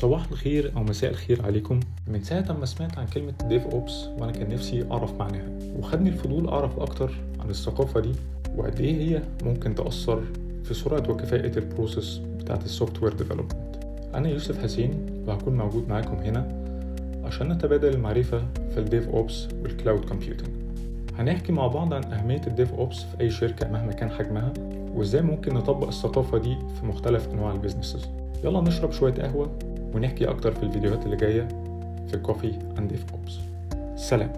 صباح الخير أو مساء الخير عليكم. من ساعة ما سمعت عن كلمة DevOps وأنا كان نفسي أعرف معناها وخدني الفضول أعرف أكتر عن الثقافة دي وقد إيه هي ممكن تأثر في سرعة وكفاءة ال process بتاعة ال software development أنا يوسف حسين وهكون موجود معاكم هنا عشان نتبادل المعرفة في ال DevOps وال cloud computing هنحكي مع بعض عن أهمية ال DevOps في أي شركة مهما كان حجمها وإزاي ممكن نطبق الثقافة دي في مختلف أنواع ال businesses يلا نشرب شوية قهوة ونحكي أكتر في الفيديوهات اللي جاية في كوفي أند ديف أوبس سلام.